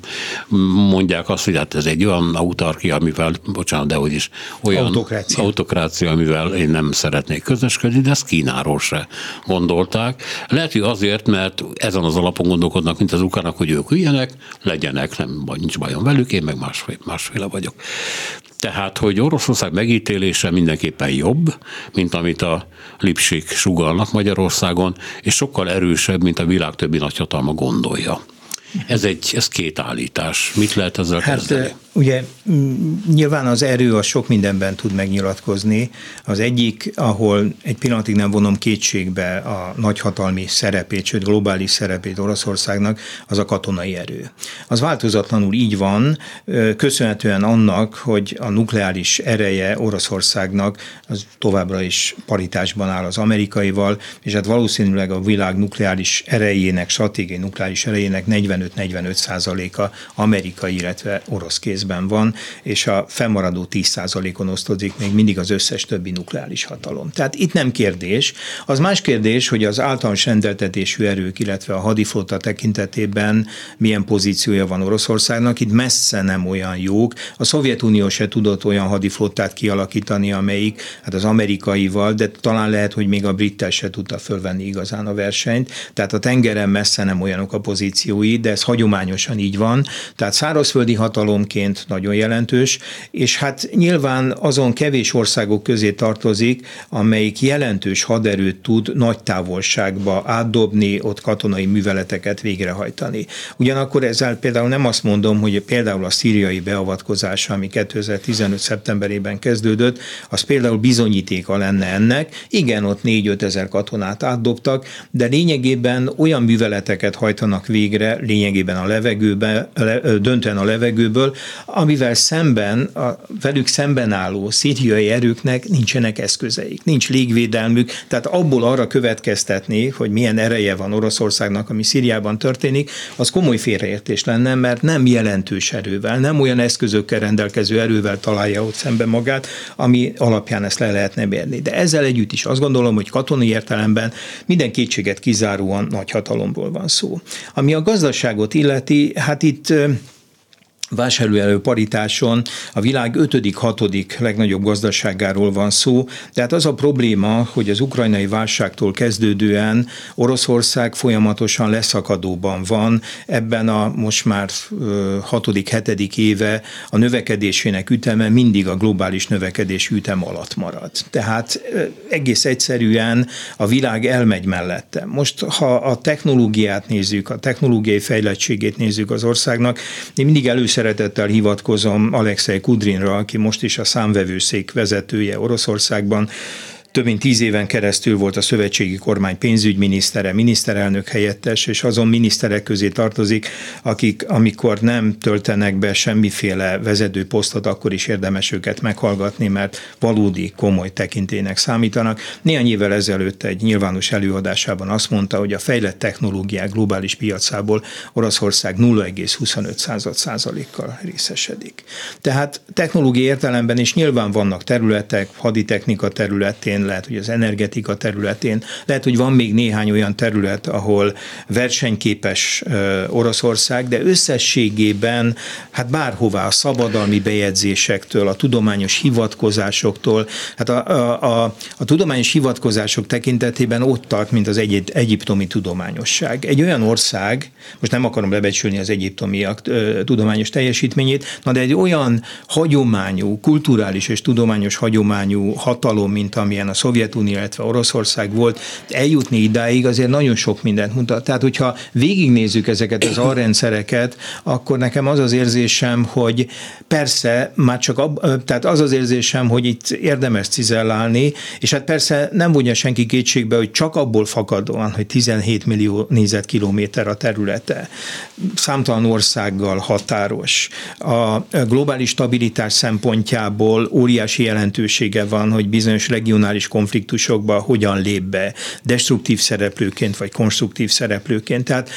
mondják azt, hogy hát ez egy olyan autarkia, amivel, bocsánat, de hogy is, olyan autokrácia. autokrácia, amivel én nem szeretnék közösködni, de ezt Kínáról se gondolták. Lehet, hogy azért, mert ezen az alapon gondolkodnak, mint az ukának, hogy ők ilyenek, legyenek, nem nincs bajom velük, velük, én meg másféle, másféle vagyok. Tehát, hogy Oroszország megítélése mindenképpen jobb, mint amit a lipsik sugalnak Magyarországon, és sokkal erősebb, mint a világ többi nagyhatalma gondolja. Ez, egy, ez két állítás. Mit lehet ezzel hát, kezdeni? Ugye nyilván az erő a sok mindenben tud megnyilatkozni. Az egyik, ahol egy pillanatig nem vonom kétségbe a nagyhatalmi szerepét, sőt globális szerepét Oroszországnak, az a katonai erő. Az változatlanul így van, köszönhetően annak, hogy a nukleáris ereje Oroszországnak az továbbra is paritásban áll az amerikaival, és hát valószínűleg a világ nukleáris erejének, stratégiai nukleáris erejének 40 45-45 százaléka amerikai, illetve orosz kézben van, és a fennmaradó 10 százalékon osztozik még mindig az összes többi nukleáris hatalom. Tehát itt nem kérdés. Az más kérdés, hogy az általános rendeltetésű erők, illetve a hadiflotta tekintetében milyen pozíciója van Oroszországnak. Itt messze nem olyan jók. A Szovjetunió se tudott olyan hadiflottát kialakítani, amelyik hát az amerikaival, de talán lehet, hogy még a brittel se tudta fölvenni igazán a versenyt. Tehát a tengeren messze nem olyanok a pozíciói, de ez hagyományosan így van. Tehát szárazföldi hatalomként nagyon jelentős, és hát nyilván azon kevés országok közé tartozik, amelyik jelentős haderőt tud nagy távolságba átdobni, ott katonai műveleteket végrehajtani. Ugyanakkor ezzel például nem azt mondom, hogy például a szíriai beavatkozás, ami 2015. szeptemberében kezdődött, az például bizonyítéka lenne ennek. Igen, ott 4-5 ezer katonát átdobtak, de lényegében olyan műveleteket hajtanak végre, lényegében a levegőbe, döntően a levegőből, amivel szemben, a velük szemben álló szíriai erőknek nincsenek eszközeik, nincs légvédelmük, tehát abból arra következtetni, hogy milyen ereje van Oroszországnak, ami Szíriában történik, az komoly félreértés lenne, mert nem jelentős erővel, nem olyan eszközökkel rendelkező erővel találja ott szembe magát, ami alapján ezt le lehetne mérni. De ezzel együtt is azt gondolom, hogy katonai értelemben minden kétséget kizáróan nagy hatalomról van szó. Ami a gazdaságot illeti, hát itt vásárlóerő paritáson a világ 5.-6. legnagyobb gazdaságáról van szó. Tehát az a probléma, hogy az ukrajnai válságtól kezdődően Oroszország folyamatosan leszakadóban van. Ebben a most már 6.-7. éve a növekedésének üteme mindig a globális növekedés ütem alatt marad. Tehát egész egyszerűen a világ elmegy mellette. Most, ha a technológiát nézzük, a technológiai fejlettségét nézzük az országnak, én mindig először szeretettel hivatkozom Alexei Kudrinra, aki most is a számvevőszék vezetője Oroszországban, több mint tíz éven keresztül volt a szövetségi kormány pénzügyminisztere, miniszterelnök helyettes, és azon miniszterek közé tartozik, akik amikor nem töltenek be semmiféle vezető posztot, akkor is érdemes őket meghallgatni, mert valódi komoly tekintének számítanak. Néhány évvel ezelőtt egy nyilvános előadásában azt mondta, hogy a fejlett technológiák globális piacából Oroszország 0,25 százalékkal részesedik. Tehát technológiai értelemben is nyilván vannak területek, haditechnika területén, lehet, hogy az energetika területén, lehet, hogy van még néhány olyan terület, ahol versenyképes Oroszország, de összességében hát bárhová a szabadalmi bejegyzésektől, a tudományos hivatkozásoktól, hát a, a, a, a tudományos hivatkozások tekintetében ott tart, mint az egy, egyiptomi tudományosság. Egy olyan ország, most nem akarom lebecsülni az egyiptomiak tudományos teljesítményét, na de egy olyan hagyományú, kulturális és tudományos hagyományú hatalom, mint amilyen a Szovjetunió, illetve Oroszország volt, eljutni idáig azért nagyon sok mindent mutat. Tehát, hogyha végignézzük ezeket az alrendszereket, akkor nekem az az érzésem, hogy persze, már csak ab, tehát az az érzésem, hogy itt érdemes cizellálni, és hát persze nem vonja senki kétségbe, hogy csak abból fakadóan, hogy 17 millió négyzetkilométer a területe, számtalan országgal határos. A globális stabilitás szempontjából óriási jelentősége van, hogy bizonyos regionális konfliktusokba hogyan lép be, destruktív szereplőként vagy konstruktív szereplőként. Tehát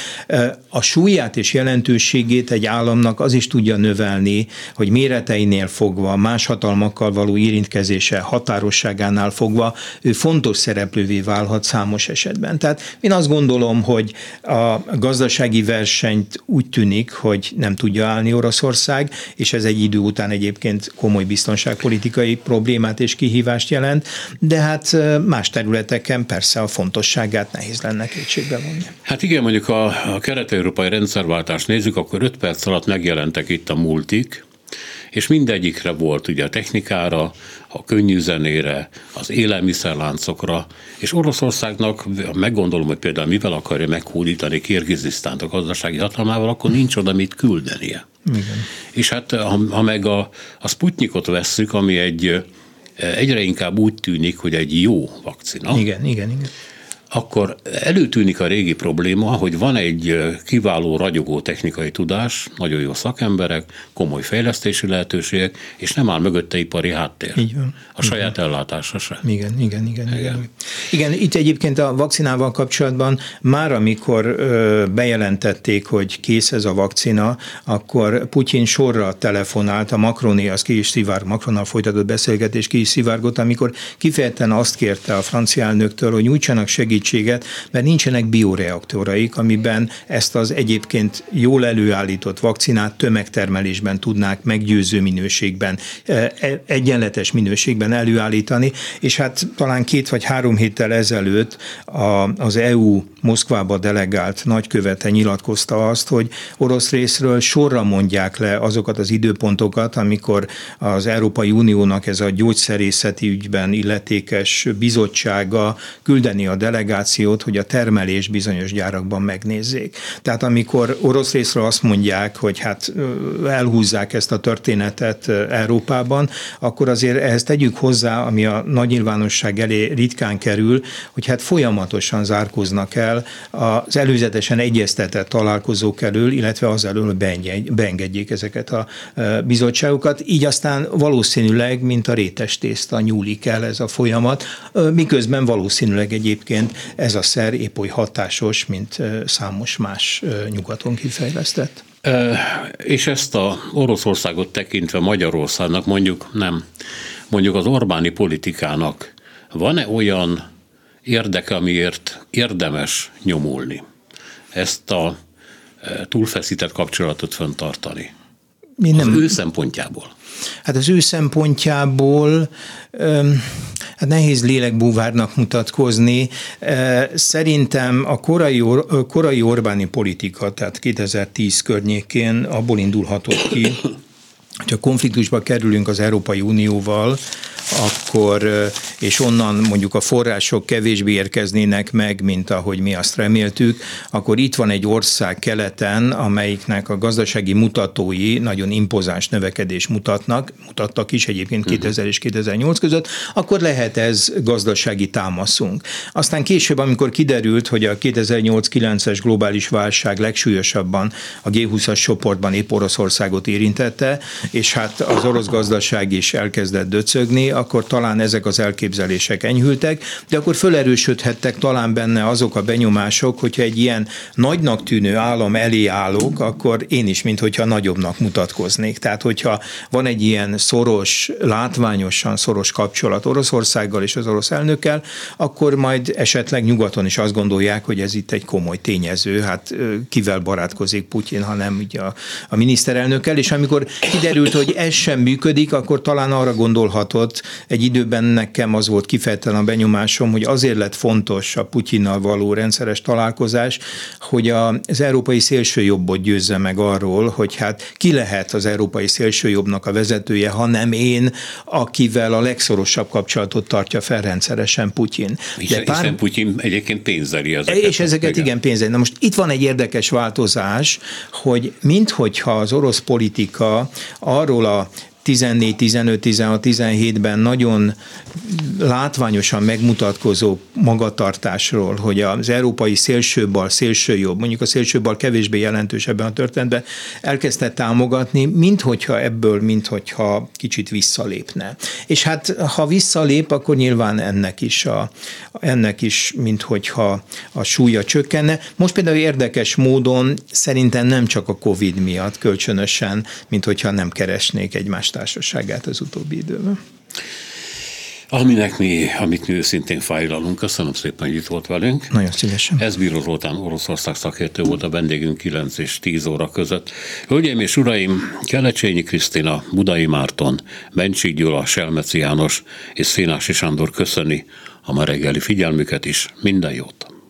a súlyát és jelentőségét egy államnak az is tudja növelni, hogy méreteinél fogva, más hatalmakkal való érintkezése határosságánál fogva ő fontos szereplővé válhat számos esetben. Tehát én azt gondolom, hogy a gazdasági versenyt úgy tűnik, hogy nem tudja állni Oroszország, és ez egy idő után egyébként komoly biztonságpolitikai problémát és kihívást jelent, de hát más területeken persze a fontosságát nehéz lenne kétségbe vonni. Hát igen, mondjuk a, a kelet-európai rendszerváltást nézzük, akkor 5 perc alatt megjelentek itt a multik, és mindegyikre volt ugye a technikára, a könnyű zenére, az élelmiszerláncokra, és Oroszországnak, meggondolom, hogy például mivel akarja meghódítani Kirgizisztánt a gazdasági hatalmával, akkor nincs oda mit küldenie. Igen. És hát ha, ha meg a, a Sputnikot vesszük, ami egy egyre inkább úgy tűnik, hogy egy jó vakcina. Igen, igen, igen. Akkor előtűnik a régi probléma, hogy van egy kiváló, ragyogó technikai tudás, nagyon jó szakemberek, komoly fejlesztési lehetőségek, és nem áll mögötte ipari háttér. Így van. A saját igen. ellátása se. Igen, igen, igen, igen. Igen, igen itt egyébként a vakcinával kapcsolatban már amikor bejelentették, hogy kész ez a vakcina, akkor Putyin sorra telefonált, a Macroné, az ki is szivár, Macronnal folytatott beszélgetés ki is szivárgott, amikor kifejezetten azt kérte a francia elnöktől, hogy nyújtsanak segítséget segítséget, mert nincsenek bioreaktoraik, amiben ezt az egyébként jól előállított vakcinát tömegtermelésben tudnák meggyőző minőségben, e, e, egyenletes minőségben előállítani, és hát talán két vagy három héttel ezelőtt az EU Moszkvába delegált nagykövete nyilatkozta azt, hogy orosz részről sorra mondják le azokat az időpontokat, amikor az Európai Uniónak ez a gyógyszerészeti ügyben illetékes bizottsága küldeni a delegációt, delegációt, hogy a termelés bizonyos gyárakban megnézzék. Tehát amikor orosz részről azt mondják, hogy hát elhúzzák ezt a történetet Európában, akkor azért ehhez tegyük hozzá, ami a nagy nyilvánosság elé ritkán kerül, hogy hát folyamatosan zárkoznak el az előzetesen egyeztetett találkozók elől, illetve az elől, beengedjék ezeket a bizottságokat. Így aztán valószínűleg, mint a rétes tészta nyúlik el ez a folyamat, miközben valószínűleg egyébként ez a szer épp oly hatásos, mint számos más nyugaton kifejlesztett. És ezt a Oroszországot tekintve Magyarországnak mondjuk nem, mondjuk az Orbáni politikának van-e olyan érdeke, amiért érdemes nyomulni? Ezt a túlfeszített kapcsolatot fenntartani? Mi nem, az ő szempontjából. Hát az ő szempontjából hát nehéz lélekbúvárnak mutatkozni. Szerintem a korai, korai Orbáni politika, tehát 2010 környékén abból indulhatott ki, hogyha konfliktusba kerülünk az Európai Unióval, akkor, és onnan mondjuk a források kevésbé érkeznének meg, mint ahogy mi azt reméltük, akkor itt van egy ország keleten, amelyiknek a gazdasági mutatói nagyon impozáns növekedés mutatnak, mutattak is egyébként 2000 és 2008 között, akkor lehet ez gazdasági támaszunk. Aztán később, amikor kiderült, hogy a 2008-9-es globális válság legsúlyosabban a G20-as csoportban épp Oroszországot érintette, és hát az orosz gazdaság is elkezdett döcögni, akkor talán ezek az elképzelések enyhültek, de akkor fölerősödhettek talán benne azok a benyomások, hogyha egy ilyen nagynak tűnő állam elé állok, akkor én is, mintha nagyobbnak mutatkoznék. Tehát, hogyha van egy ilyen szoros, látványosan szoros kapcsolat Oroszországgal és az orosz elnökkel, akkor majd esetleg nyugaton is azt gondolják, hogy ez itt egy komoly tényező, hát kivel barátkozik Putyin, hanem ugye a, a miniszterelnökkel, és amikor kiderült, hogy ez sem működik, akkor talán arra gondolhatott egy időben nekem az volt kifejezetten a benyomásom, hogy azért lett fontos a Putyinnal való rendszeres találkozás, hogy az európai szélsőjobbot győzze meg arról, hogy hát ki lehet az európai szélsőjobbnak a vezetője, ha nem én, akivel a legszorosabb kapcsolatot tartja fel rendszeresen Putyin. De pár... Hiszen Putyin egyébként pénzeli ezeket. És ezeket igen, igen pénzeli. Na most itt van egy érdekes változás, hogy minthogyha az orosz politika arról a 14, 15, 16, 17-ben nagyon látványosan megmutatkozó magatartásról, hogy az európai szélsőbal, szélsőjobb, mondjuk a szélsőbal kevésbé jelentős ebben a történetben, elkezdte támogatni, minthogyha ebből, minthogyha kicsit visszalépne. És hát ha visszalép, akkor nyilván ennek is, a, ennek is minthogyha a súlya csökkenne. Most például érdekes módon szerintem nem csak a Covid miatt kölcsönösen, mint hogyha nem keresnék egymást társaságát az utóbbi időben. Aminek mi, amit mi őszintén fájlalunk. Köszönöm szépen, hogy itt volt velünk. Nagyon szívesen. Ez Bíró Zoltán Oroszország szakértő volt a vendégünk 9 és 10 óra között. Hölgyeim és uraim, Kelecsényi Krisztina, Budai Márton, Bencsik Gyula, Selmeci János és Szénási Sándor köszöni a ma reggeli figyelmüket is. Minden jót!